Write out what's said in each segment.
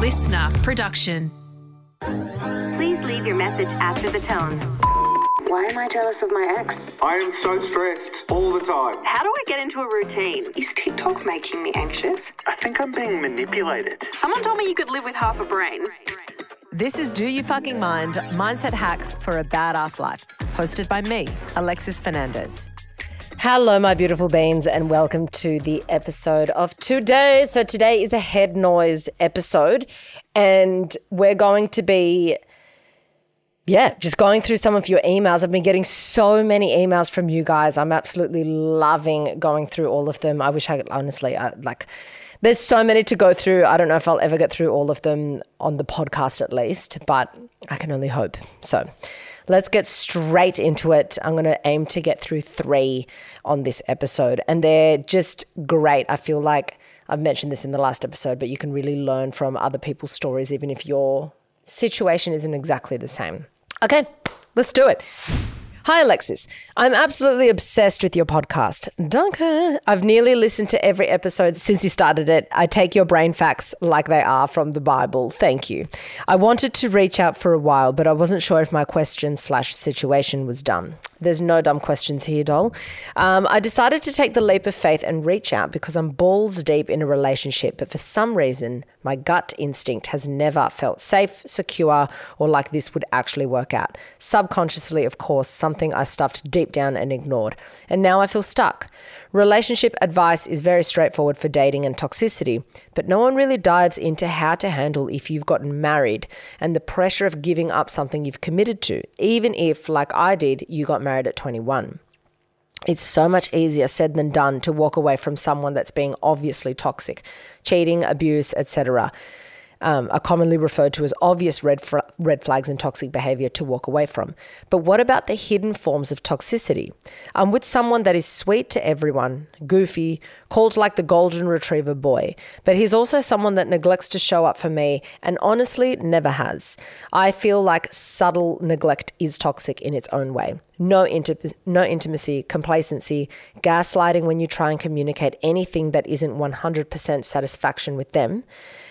LiSTNR production. Please leave your message after the tone. Why am I jealous of my ex? I am so stressed all the time. How do I get into a routine? Is TikTok making me anxious? I think I'm being manipulated. Someone told me you could live with half a brain. This is Do You Fucking Mind Mindset Hacks for a Badass Life, hosted by me, Alexis Fernandez. Hello, my beautiful beans, and welcome to the episode of today. So, today is a head noise episode, and we're going to be yeah, just going through some of your emails. I've been getting so many emails from you guys. I'm absolutely loving going through all of them. I wish I could, honestly, I, like, there's so many to go through. I don't know if I'll ever get through all of them on the podcast at least, but I can only hope. So let's get straight into it. I'm going to aim to get through three on this episode, and they're just great. I feel like I've mentioned this in the last episode, but you can really learn from other people's stories, even if your situation isn't exactly the same. Okay, let's do it. Hi, Alexis. I'm absolutely obsessed with your podcast. Danke. I've nearly listened to every episode since you started it. I take your brain facts like they are from the Bible. Thank you. I wanted to reach out for a while, but I wasn't sure if my question slash situation was done. There's no dumb questions here, doll. Um, I decided to take the leap of faith and reach out because I'm balls deep in a relationship, but for some reason, my gut instinct has never felt safe, secure, or like this would actually work out. Subconsciously, of course, something I stuffed deep down and ignored. And now I feel stuck. Relationship advice is very straightforward for dating and toxicity, but no one really dives into how to handle if you've gotten married and the pressure of giving up something you've committed to, even if, like I did, you got married at 21. It's so much easier said than done to walk away from someone that's being obviously toxic, cheating, abuse, etc um, are commonly referred to as obvious red, fr- red flags and toxic behavior to walk away from. But what about the hidden forms of toxicity? I'm with someone that is sweet to everyone, goofy, called like the golden retriever boy, but he's also someone that neglects to show up for me and honestly never has. I feel like subtle neglect is toxic in its own way. No, inti- no intimacy, complacency, gaslighting when you try and communicate anything that isn't 100% satisfaction with them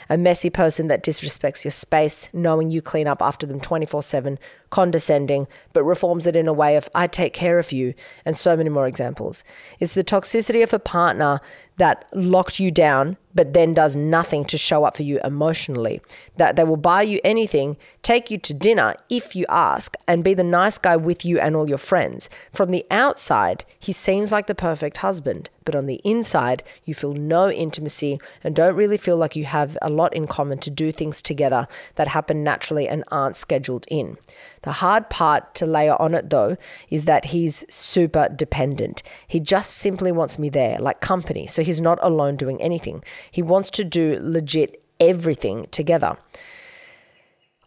a messy person that disrespects your space, knowing you clean up after them 24 7, condescending, but reforms it in a way of, I take care of you, and so many more examples. It's the toxicity of a partner that locked you down, but then does nothing to show up for you emotionally. That they will buy you anything, take you to dinner if you ask, and be the nice guy with you and all your friends. From the outside, he seems like the perfect husband, but on the inside, you feel no intimacy and don't really feel like you have a lot in common to do things together that happen naturally and aren't scheduled in. The hard part to layer on it though is that he's super dependent. He just simply wants me there, like company. So he's not alone doing anything. He wants to do legit everything together.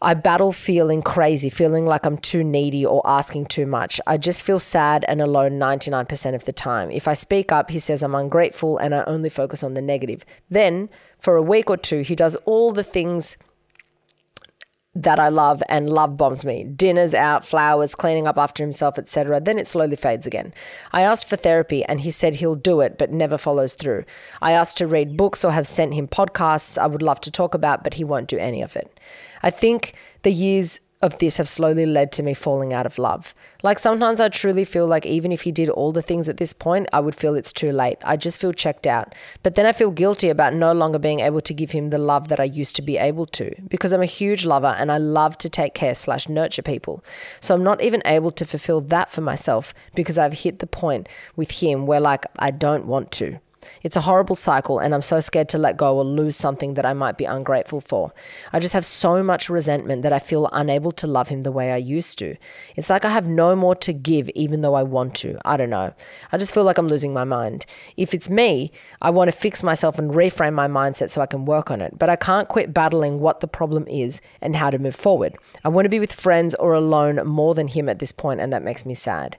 I battle feeling crazy, feeling like I'm too needy or asking too much. I just feel sad and alone 99% of the time. If I speak up, he says I'm ungrateful and I only focus on the negative. Then, for a week or two, he does all the things that I love and love bombs me. Dinners out, flowers, cleaning up after himself, etc. Then it slowly fades again. I asked for therapy and he said he'll do it but never follows through. I asked to read books or have sent him podcasts I would love to talk about but he won't do any of it. I think the years of this have slowly led to me falling out of love. Like sometimes I truly feel like even if he did all the things at this point, I would feel it's too late. I just feel checked out. But then I feel guilty about no longer being able to give him the love that I used to be able to because I'm a huge lover and I love to take care slash nurture people. So I'm not even able to fulfill that for myself because I've hit the point with him where like I don't want to. It's a horrible cycle, and I'm so scared to let go or lose something that I might be ungrateful for. I just have so much resentment that I feel unable to love him the way I used to. It's like I have no more to give, even though I want to. I don't know. I just feel like I'm losing my mind. If it's me, I want to fix myself and reframe my mindset so I can work on it, but I can't quit battling what the problem is and how to move forward. I want to be with friends or alone more than him at this point, and that makes me sad.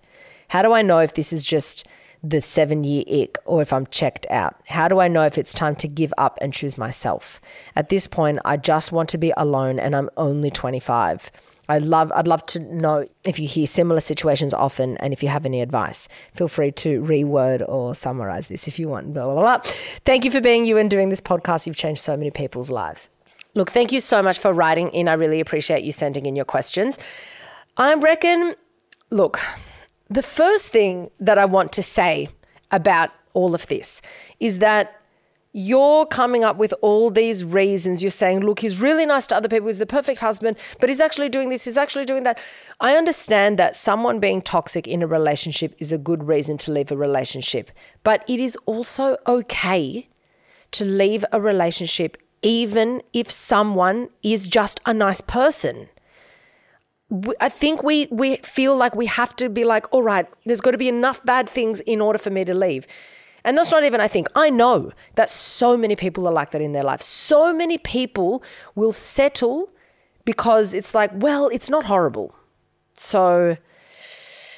How do I know if this is just the seven year ick or if I'm checked out? How do I know if it's time to give up and choose myself? At this point, I just want to be alone and I'm only 25. I love I'd love to know if you hear similar situations often and if you have any advice. Feel free to reword or summarize this if you want. Blah, blah, blah. Thank you for being you and doing this podcast. You've changed so many people's lives. Look, thank you so much for writing in. I really appreciate you sending in your questions. I reckon, look, the first thing that I want to say about all of this is that you're coming up with all these reasons. You're saying, look, he's really nice to other people. He's the perfect husband, but he's actually doing this, he's actually doing that. I understand that someone being toxic in a relationship is a good reason to leave a relationship, but it is also okay to leave a relationship even if someone is just a nice person. I think we we feel like we have to be like, all right, there's got to be enough bad things in order for me to leave. And that's not even I think. I know that so many people are like that in their life. So many people will settle because it's like, well, it's not horrible. So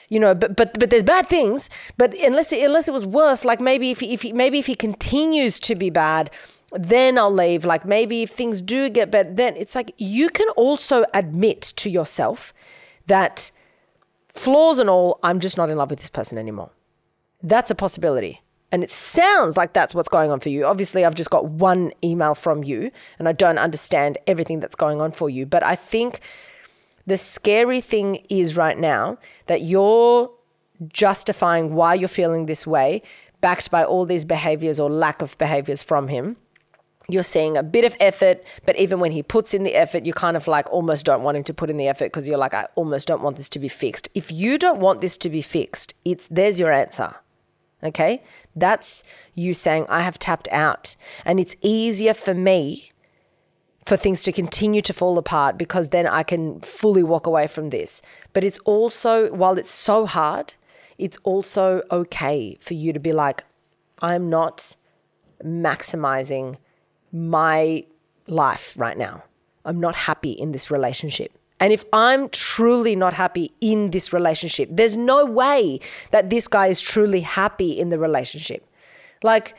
you know, but but but there's bad things. But unless it, unless it was worse, like maybe if he, if he, maybe if he continues to be bad, then I'll leave. Like maybe if things do get better, then it's like you can also admit to yourself that flaws and all, I'm just not in love with this person anymore. That's a possibility. And it sounds like that's what's going on for you. Obviously, I've just got one email from you and I don't understand everything that's going on for you. But I think the scary thing is right now that you're justifying why you're feeling this way, backed by all these behaviors or lack of behaviors from him you're seeing a bit of effort, but even when he puts in the effort, you kind of like almost don't want him to put in the effort because you're like, I almost don't want this to be fixed. If you don't want this to be fixed, it's there's your answer. Okay? That's you saying, I have tapped out. And it's easier for me for things to continue to fall apart because then I can fully walk away from this. But it's also, while it's so hard, it's also okay for you to be like, I'm not maximizing my life right now. I'm not happy in this relationship. And if I'm truly not happy in this relationship, there's no way that this guy is truly happy in the relationship. Like,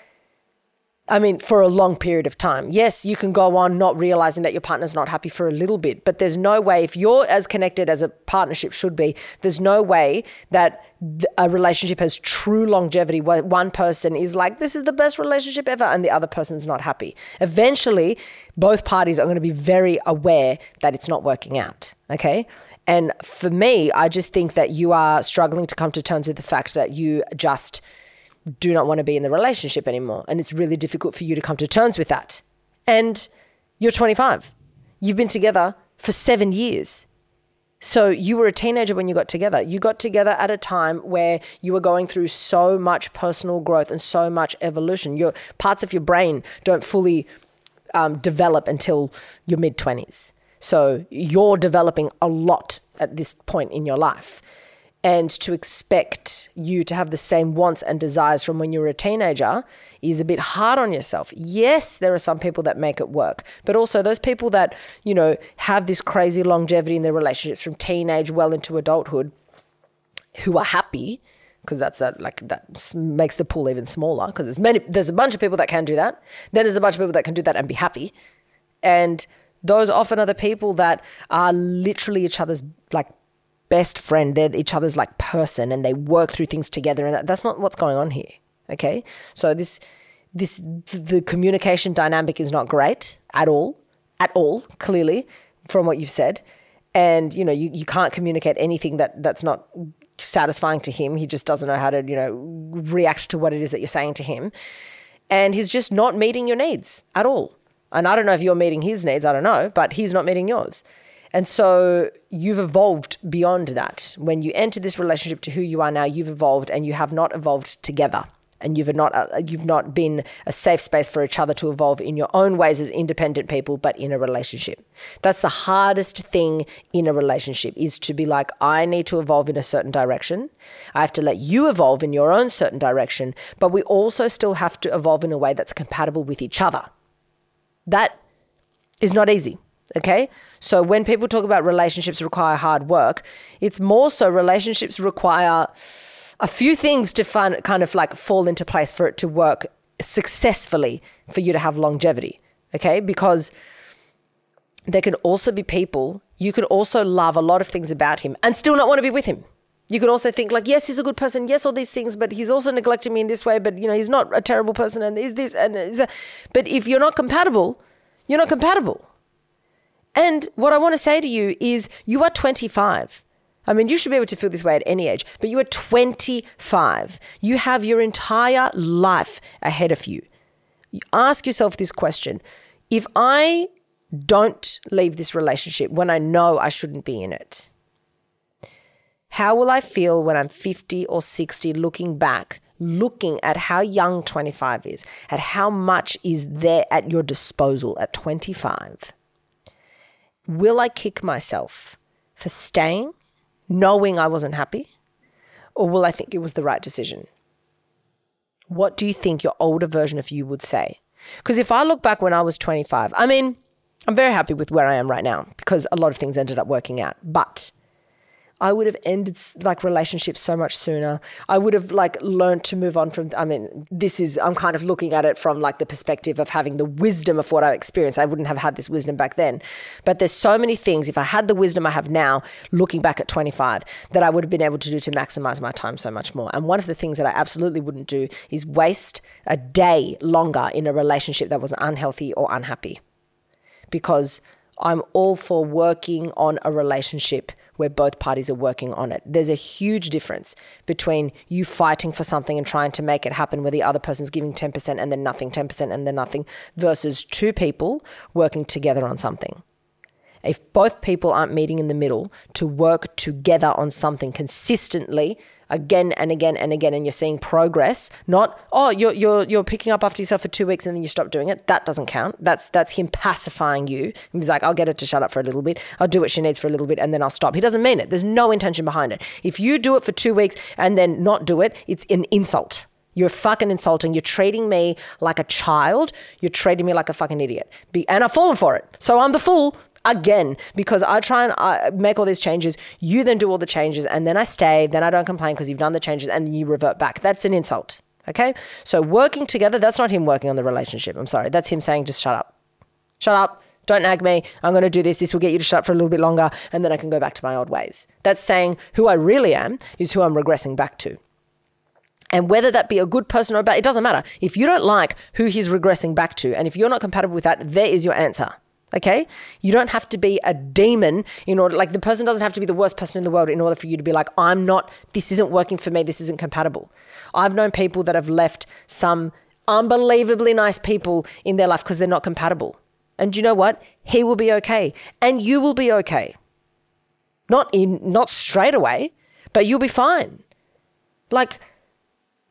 I mean, for a long period of time. Yes, you can go on not realizing that your partner's not happy for a little bit, but there's no way, if you're as connected as a partnership should be, there's no way that a relationship has true longevity where one person is like, this is the best relationship ever, and the other person's not happy. Eventually, both parties are going to be very aware that it's not working out. Okay. And for me, I just think that you are struggling to come to terms with the fact that you just do not want to be in the relationship anymore. And it's really difficult for you to come to terms with that. And you're 25. You've been together for seven years. So you were a teenager when you got together. You got together at a time where you were going through so much personal growth and so much evolution. Your parts of your brain don't fully um, develop until your mid 20s. So you're developing a lot at this point in your life and to expect you to have the same wants and desires from when you were a teenager is a bit hard on yourself. Yes, there are some people that make it work, but also those people that, you know, have this crazy longevity in their relationships from teenage well into adulthood who are happy because that's a, like that makes the pool even smaller because there's many there's a bunch of people that can do that. Then there's a bunch of people that can do that and be happy. And those often are the people that are literally each other's like best friend. They're each other's like person and they work through things together. And that's not what's going on here. Okay. So this, this, the communication dynamic is not great at all, at all, clearly, from what you've said. And, you know, you, you can't communicate anything that, that's not satisfying to him. He just doesn't know how to, you know, react to what it is that you're saying to him. And he's just not meeting your needs at all. And I don't know if you're meeting his needs, I don't know, but he's not meeting yours. And so you've evolved beyond that. When you enter this relationship to who you are now, you've evolved and you have not evolved together. And you've not uh, you've not been a safe space for each other to evolve in your own ways as independent people, but in a relationship. That's the hardest thing in a relationship is to be like, I need to evolve in a certain direction. I have to let you evolve in your own certain direction, but we also still have to evolve in a way that's compatible with each other. That is not easy. Okay. So when people talk about relationships require hard work, it's more so relationships require a few things to find, kind of like fall into place for it to work successfully for you to have longevity. Okay. Because there can also be people, you can also love a lot of things about him and still not want to be with him. You could also think like, yes, he's a good person, yes, all these things, but he's also neglecting me in this way. But you know, he's not a terrible person, and is this and is that. But if you're not compatible, you're not compatible. And what I want to say to you is you are 25. I mean, you should be able to feel this way at any age, but you are 25. You have your entire life ahead of you. You ask yourself this question if I don't leave this relationship when I know I shouldn't be in it, how will I feel when I'm 50 or 60 looking back, looking at how young 25 is, at how much is there at your disposal at 25? Will I kick myself for staying, knowing I wasn't happy? Or will I think it was the right decision? What do you think your older version of you would say? Because if I look back when I was 25, I mean, I'm very happy with where I am right now because a lot of things ended up working out. But I would have ended like relationships so much sooner. I would have like learned to move on from. I mean, this is I'm kind of looking at it from like the perspective of having the wisdom of what I experienced. I wouldn't have had this wisdom back then, but there's so many things. If I had the wisdom I have now, looking back at 25, that I would have been able to do to maximize my time so much more. And one of the things that I absolutely wouldn't do is waste a day longer in a relationship that was unhealthy or unhappy, because I'm all for working on a relationship where both parties are working on it. There's a huge difference between you fighting for something and trying to make it happen where the other person's giving 10% and then nothing, 10% and then nothing, versus two people working together on something. If both people aren't meeting in the middle to work together on something consistently, again and again and again and you're seeing progress not oh you're you're you're picking up after yourself for two weeks and then you stop doing it. That doesn't count. That's that's him pacifying you. He's like i'll get her to shut up for a little bit. I'll do what she needs for a little bit and then i'll stop. He doesn't mean it. There's no intention behind it. If you do it for two weeks and then not do it it's an insult. You're fucking insulting. You're treating me like a child. You're treating me like a fucking idiot. Be- and I've fallen for it. So I'm the fool again because I try and I make all these changes. You then do all the changes, and then I stay. Then I don't complain because you've done the changes, and you revert back. That's an insult. Okay, so working together. That's not him working on the relationship. I'm sorry. That's him saying, just shut up, shut up. Don't nag me. I'm going to do this. This will get you to shut up for a little bit longer, and then I can go back to my old ways. That's saying who I really am is who I'm regressing back to. And whether that be a good person or a bad, it doesn't matter. If you don't like who he's regressing back to, and if you're not compatible with that, there is your answer. Okay? You don't have to be a demon in order, like, the person doesn't have to be the worst person in the world in order for you to be like, I'm not, this isn't working for me, this isn't compatible. I've known people that have left some unbelievably nice people in their life because they're not compatible. And you know what? He will be okay. And you will be okay. Not in, not straight away, but you'll be fine. Like,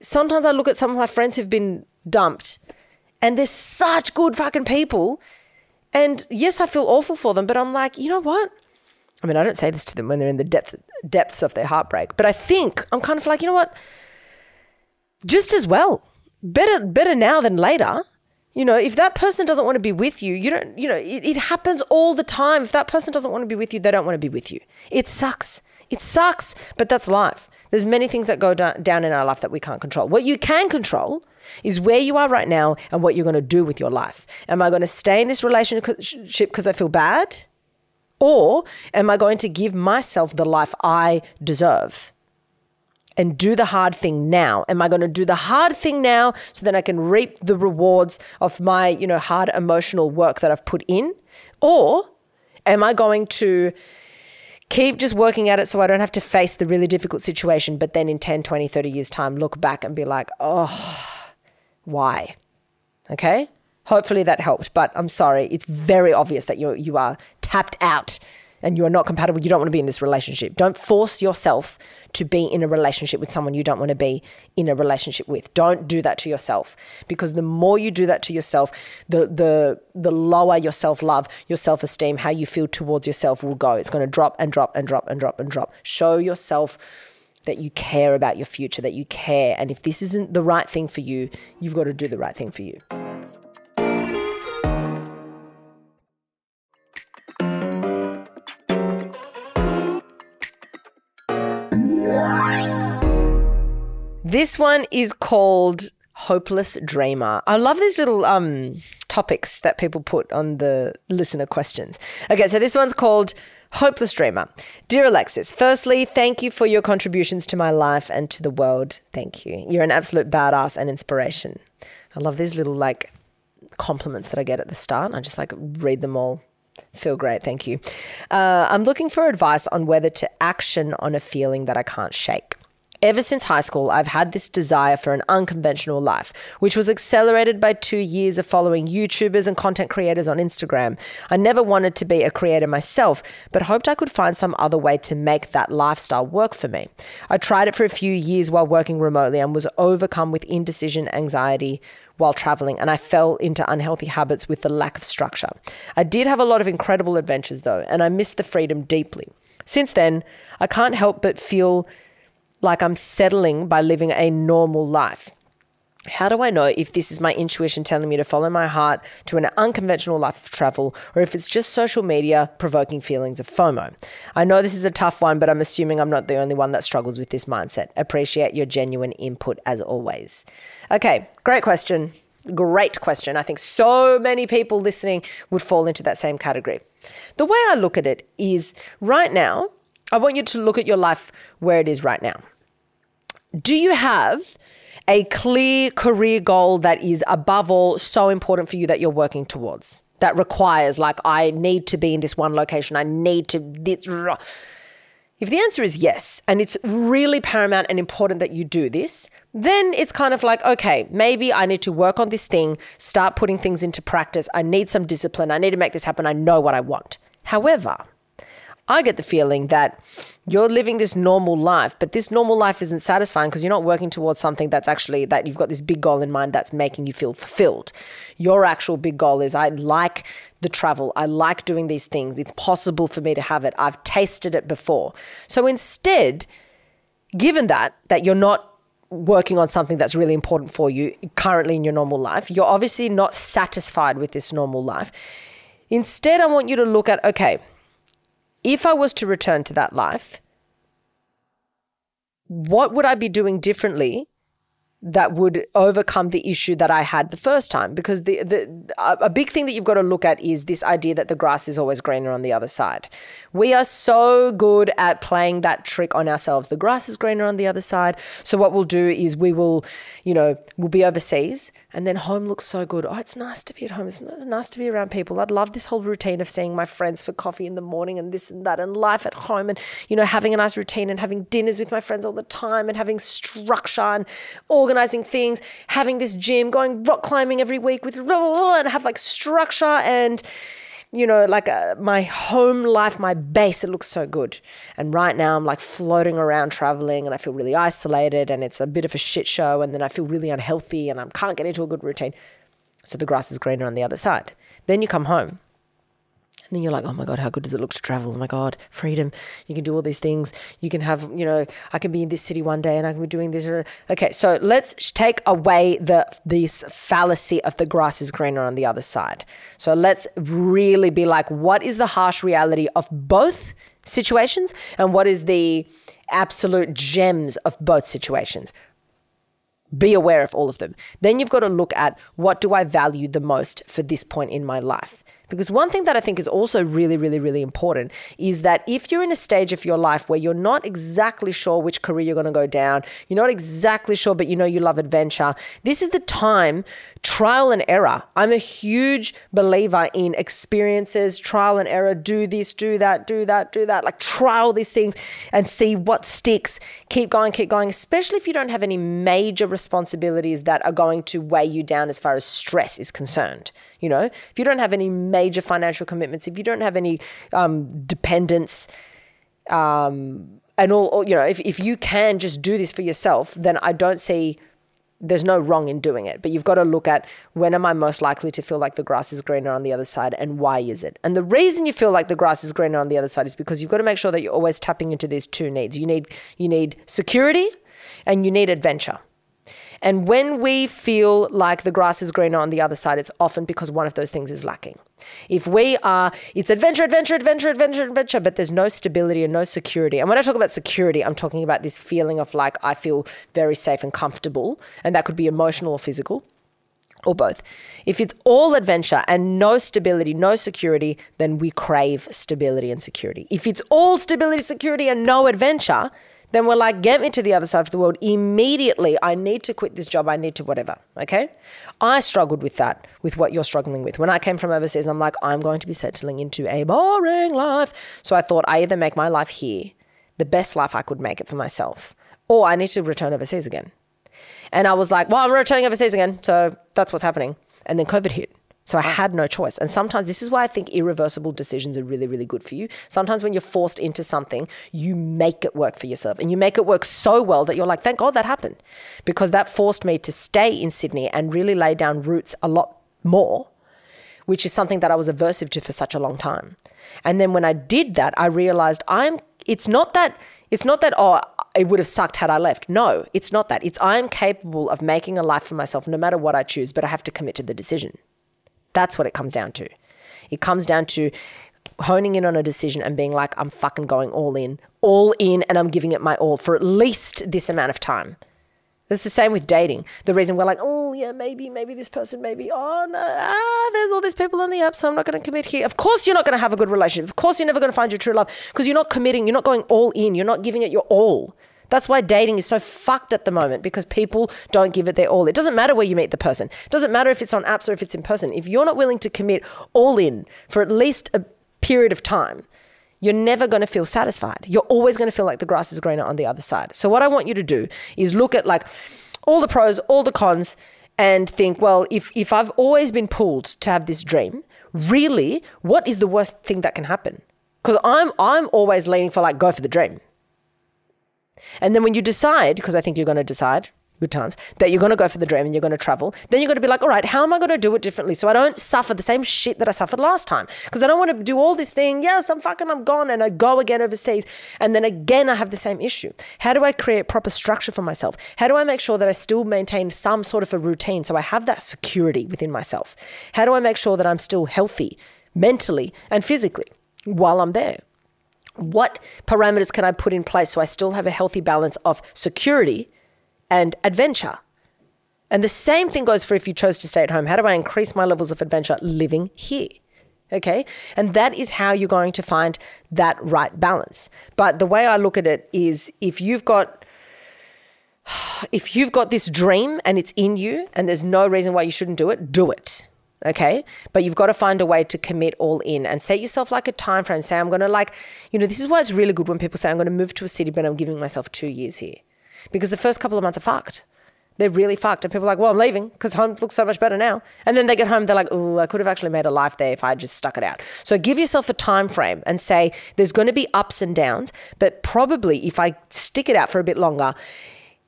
sometimes I look at some of my friends who've been dumped and they're such good fucking people and yes, I feel awful for them, but I'm like, you know what? I mean, I don't say this to them when they're in the depth, depths of their heartbreak, but I think I'm kind of like, you know what? Just as well. Better, better now than later. You know, if that person doesn't want to be with you, you don't, you know, it, it happens all the time. If that person doesn't want to be with you, they don't want to be with you. It sucks. It sucks, but that's life. There's many things that go down in our life that we can't control. What you can control is where you are right now and what you're going to do with your life. Am I going to stay in this relationship because I feel bad? Or am I going to give myself the life I deserve? and do the hard thing now? Am I going to do the hard thing now so that I can reap the rewards of my, you know, hard emotional work that I've put in? Or am I going to keep just working at it so I don't have to face the really difficult situation, but then in 10, 20, 30 years' time, look back and be like, oh, why. Okay? Hopefully that helped, but I'm sorry. It's very obvious that you you are tapped out and you are not compatible. You don't want to be in this relationship. Don't force yourself to be in a relationship with someone you don't want to be in a relationship with. Don't do that to yourself because the more you do that to yourself, the the the lower your self-love, your self-esteem, how you feel towards yourself will go. It's going to drop and drop and drop and drop and drop. Show yourself that you care about your future, that you care. And if this isn't the right thing for you, you've got to do the right thing for you. This one is called Hopeless Dreamer. I love these little um, topics that people put on the listener questions. Okay, so this one's called Hopeless Dreamer. Dear Alexis, firstly, thank you for your contributions to my life and to the world. Thank you. You're an absolute badass and inspiration. I love these little like compliments that I get at the start. I just like read them all. Feel great, thank you. Uh, I'm looking for advice on whether to action on a feeling that I can't shake. Ever since high school, I've had this desire for an unconventional life, which was accelerated by two years of following YouTubers and content creators on Instagram. I never wanted to be a creator myself, but hoped I could find some other way to make that lifestyle work for me. I tried it for a few years while working remotely and was overcome with indecision, anxiety, while traveling, and I fell into unhealthy habits with the lack of structure. I did have a lot of incredible adventures though, and I missed the freedom deeply. Since then, I can't help but feel like I'm settling by living a normal life. How do I know if this is my intuition telling me to follow my heart to an unconventional life of travel or if it's just social media provoking feelings of FOMO? I know this is a tough one, but I'm assuming I'm not the only one that struggles with this mindset. Appreciate your genuine input as always. Okay, great question. Great question. I think so many people listening would fall into that same category. The way I look at it is right now, I want you to look at your life where it is right now. Do you have a clear career goal that is above all so important for you that you're working towards? That requires, like, I need to be in this one location. I need to. This, if the answer is yes, and it's really paramount and important that you do this, then it's kind of like, okay, maybe I need to work on this thing, start putting things into practice. I need some discipline. I need to make this happen. I know what I want. However, I get the feeling that you're living this normal life, but this normal life isn't satisfying because you're not working towards something that's actually that you've got this big goal in mind that's making you feel fulfilled. Your actual big goal is I like the travel. I like doing these things. It's possible for me to have it. I've tasted it before. So instead, given that that you're not working on something that's really important for you currently in your normal life, you're obviously not satisfied with this normal life. Instead, I want you to look at okay, if I was to return to that life, what would I be doing differently that would overcome the issue that I had the first time? Because the, the a big thing that you've got to look at is this idea that the grass is always greener on the other side. We are so good at playing that trick on ourselves. The grass is greener on the other side. So what we'll do is we will, you know, we'll be overseas and then home looks so good. Oh, it's nice to be at home. It's nice to be around people. I'd love this whole routine of seeing my friends for coffee in the morning and this and that and life at home and, you know, having a nice routine and having dinners with my friends all the time and having structure and organizing things, having this gym, going rock climbing every week with and have like structure and, you know, like uh, my home life, my base, it looks so good. And right now I'm like floating around traveling and I feel really isolated and it's a bit of a shit show. And then I feel really unhealthy and I can't get into a good routine. So the grass is greener on the other side. Then you come home and then you're like, oh my God, how good does it look to travel? Oh my God, freedom. You can do all these things. You can have, you know, I can be in this city one day and I can be doing this. Okay, so let's take away the this fallacy of the grass is greener on the other side. So let's really be like, what is the harsh reality of both situations and what is the absolute gems of both situations? Be aware of all of them. Then you've got to look at what do I value the most for this point in my life? Because one thing that I think is also really, really, really important is that if you're in a stage of your life where you're not exactly sure which career you're going to go down, you're not exactly sure, but you know you love adventure, this is the time, trial and error. I'm a huge believer in experiences, trial and error, do this, do that, do that, do that, like trial these things and see what sticks. Keep going, keep going, especially if you don't have any major responsibilities that are going to weigh you down as far as stress is concerned. You know, if you don't have any major financial commitments, if you don't have any um, dependents, um, and all, all, you know, if, if you can just do this for yourself, then I don't see there's no wrong in doing it. But you've got to look at when am I most likely to feel like the grass is greener on the other side and why is it? And the reason you feel like the grass is greener on the other side is because you've got to make sure that you're always tapping into these two needs. You need you need security and you need adventure. And when we feel like the grass is greener on the other side, it's often because one of those things is lacking. If we are, it's adventure, adventure, adventure, adventure, adventure, but there's no stability and no security. And when I talk about security, I'm talking about this feeling of like I feel very safe and comfortable, and that could be emotional or physical or both. If it's all adventure and no stability, no security, then we crave stability and security. If it's all stability, security, and no adventure, then we're like, get me to the other side of the world immediately. I need to quit this job. I need to whatever. Okay. I struggled with that, with what you're struggling with. When I came from overseas, I'm like, I'm going to be settling into a boring life. So I thought I either make my life here the best life I could make it for myself, or I need to return overseas again. And I was like, well, I'm returning overseas again. So that's what's happening. And then COVID hit. So I had no choice. And sometimes this is why I think irreversible decisions are really, really good for you. Sometimes when you're forced into something, you make it work for yourself and you make it work so well that you're like, thank God that happened. Because that forced me to stay in Sydney and really lay down roots a lot more, which is something that I was aversive to for such a long time. And then when I did that, I realized I'm, it's not that, it's not that, oh, it would have sucked had I left. No, it's not that. It's I am capable of making a life for myself no matter what I choose, but I have to commit to the decision. That's what it comes down to. It comes down to honing in on a decision and being like, I'm fucking going all in, all in, and I'm giving it my all for at least this amount of time. It's the same with dating. The reason we're like, oh yeah, maybe, maybe this person, maybe, oh no, ah, there's all these people on the app, so I'm not going to commit here. Of course, you're not going to have a good relationship. Of course, you're never going to find your true love because you're not committing. You're not going all in. You're not giving it your all. That's why dating is so fucked at the moment because people don't give it their all. It doesn't matter where you meet the person. It doesn't matter if it's on apps or if it's in person. If you're not willing to commit all in for at least a period of time, you're never going to feel satisfied. You're always going to feel like the grass is greener on the other side. So what I want you to do is look at like all the pros, all the cons and think, well, if if I've always been pulled to have this dream, really, what is the worst thing that can happen? Because I'm I'm always leaning for like go for the dream. And then when you decide, because I think you're going to decide, good times, that you're going to go for the dream and you're going to travel, then you're going to be like, all right, how am I going to do it differently so I don't suffer the same shit that I suffered last time? Because I don't want to do all this thing. Yes, I'm fucking, I'm gone, and I go again overseas, and then again I have the same issue. How do I create proper structure for myself? How do I make sure that I still maintain some sort of a routine so I have that security within myself? How do I make sure that I'm still healthy mentally and physically while I'm there? What parameters can I put in place so I still have a healthy balance of security and adventure? And the same thing goes for if you chose to stay at home. How do I increase my levels of adventure living here? Okay. And that is how you're going to find that right balance. But the way I look at it is if you've got if you've got this dream and it's in you and there's no reason why you shouldn't do it, do it okay? But you've got to find a way to commit all in and set yourself like a time frame say i'm going to like you know this is why it's really good when people say i'm going to move to a city but i'm giving myself two years here. Because the first couple of months are fucked. They're really fucked. And people are like well i'm leaving because home looks so much better now. And then they get home they're like oh i could have actually made a life there if i just stuck it out. So give yourself a time frame and say there's going to be ups and downs but probably if i stick it out for a bit longer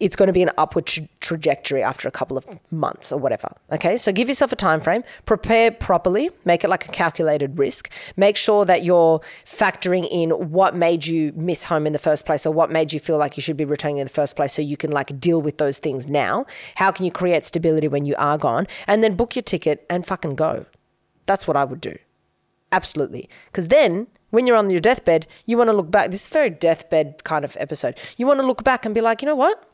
it's going to be an upward tra- trajectory after a couple of months or whatever. Okay, so give yourself a time frame, prepare properly, make it like a calculated risk. Make sure that you're factoring in what made you miss home in the first place or what made you feel like you should be returning in the first place so you can like deal with those things now. How can you create stability when you are gone? And then book your ticket and fucking go. That's what I would do. Absolutely. Because then when you're on your deathbed, you want to look back. This is very deathbed kind of episode. You want to look back and be like, you know what?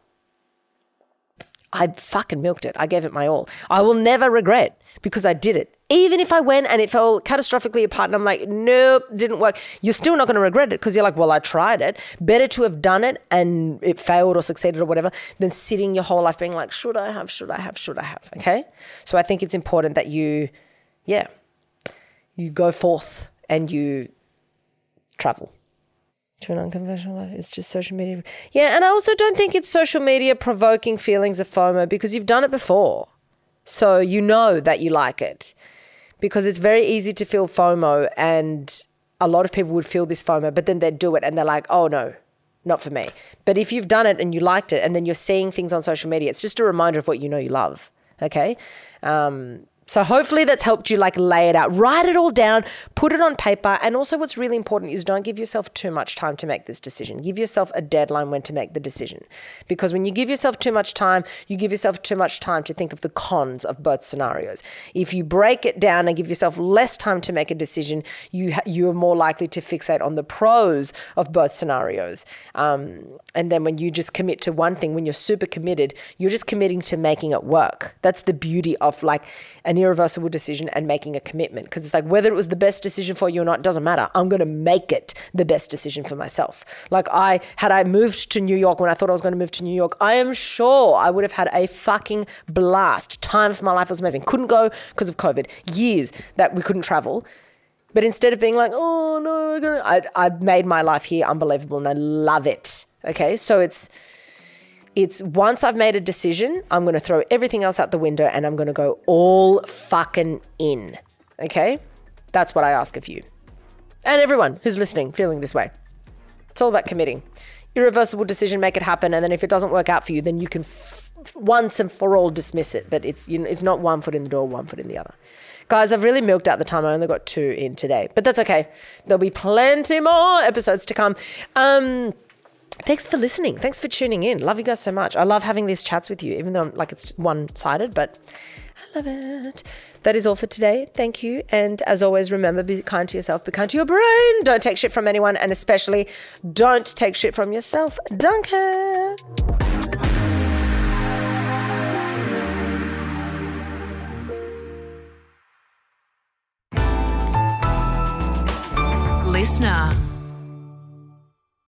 I fucking milked it. I gave it my all. I will never regret because I did it. Even if I went and it fell catastrophically apart and I'm like, nope, didn't work, you're still not going to regret it because you're like, well, I tried it. Better to have done it and it failed or succeeded or whatever than sitting your whole life being like, should I have, should I have, should I have? Okay. So I think it's important that you, yeah, you go forth and you travel to an unconventional life. It's just social media. Yeah, and I also don't think it's social media provoking feelings of FOMO because you've done it before. So you know that you like it. Because it's very easy to feel FOMO and a lot of people would feel this FOMO, but then they'd do it and they're like, oh no, not for me. But if you've done it and you liked it and then you're seeing things on social media, it's just a reminder of what you know you love. Okay. Um, so hopefully that's helped you like lay it out, write it all down, put it on paper. And also what's really important is don't give yourself too much time to make this decision. Give yourself a deadline when to make the decision. Because when you give yourself too much time, you give yourself too much time to think of the cons of both scenarios. If you break it down and give yourself less time to make a decision, you you are more likely to fixate on the pros of both scenarios. Um, and then when you just commit to one thing, when you're super committed, you're just committing to making it work. That's the beauty of like a an irreversible decision and making a commitment. Because it's like whether it was the best decision for you or not doesn't matter. I'm going to make it the best decision for myself. Like I had I moved to New York when I thought I was going to move to New York, I am sure I would have had a fucking blast. Time for my life was amazing. Couldn't go because of COVID. Years that we couldn't travel. But instead of being like, oh no, I, I made my life here unbelievable and I love it. Okay, so it's it's once I've made a decision, I'm going to throw everything else out the window and I'm going to go all fucking in. Okay, that's what I ask of you, and everyone who's listening, feeling this way. It's all about committing. Irreversible decision, make it happen, and then if it doesn't work out for you, then you can f- once and for all dismiss it. But it's you know, it's not one foot in the door, one foot in the other. Guys, I've really milked out the time. I only got two in today, but that's okay. There'll be plenty more episodes to come. Um, thanks for listening. Thanks for tuning in. Love you guys so much. I love having these chats with you, even though I'm like it's one sided, but I love it. That is all for today. Thank you. And as always, remember be kind to yourself, be kind to your brain. Don't take shit from anyone, and especially don't take shit from yourself. Danke. LiSTNR.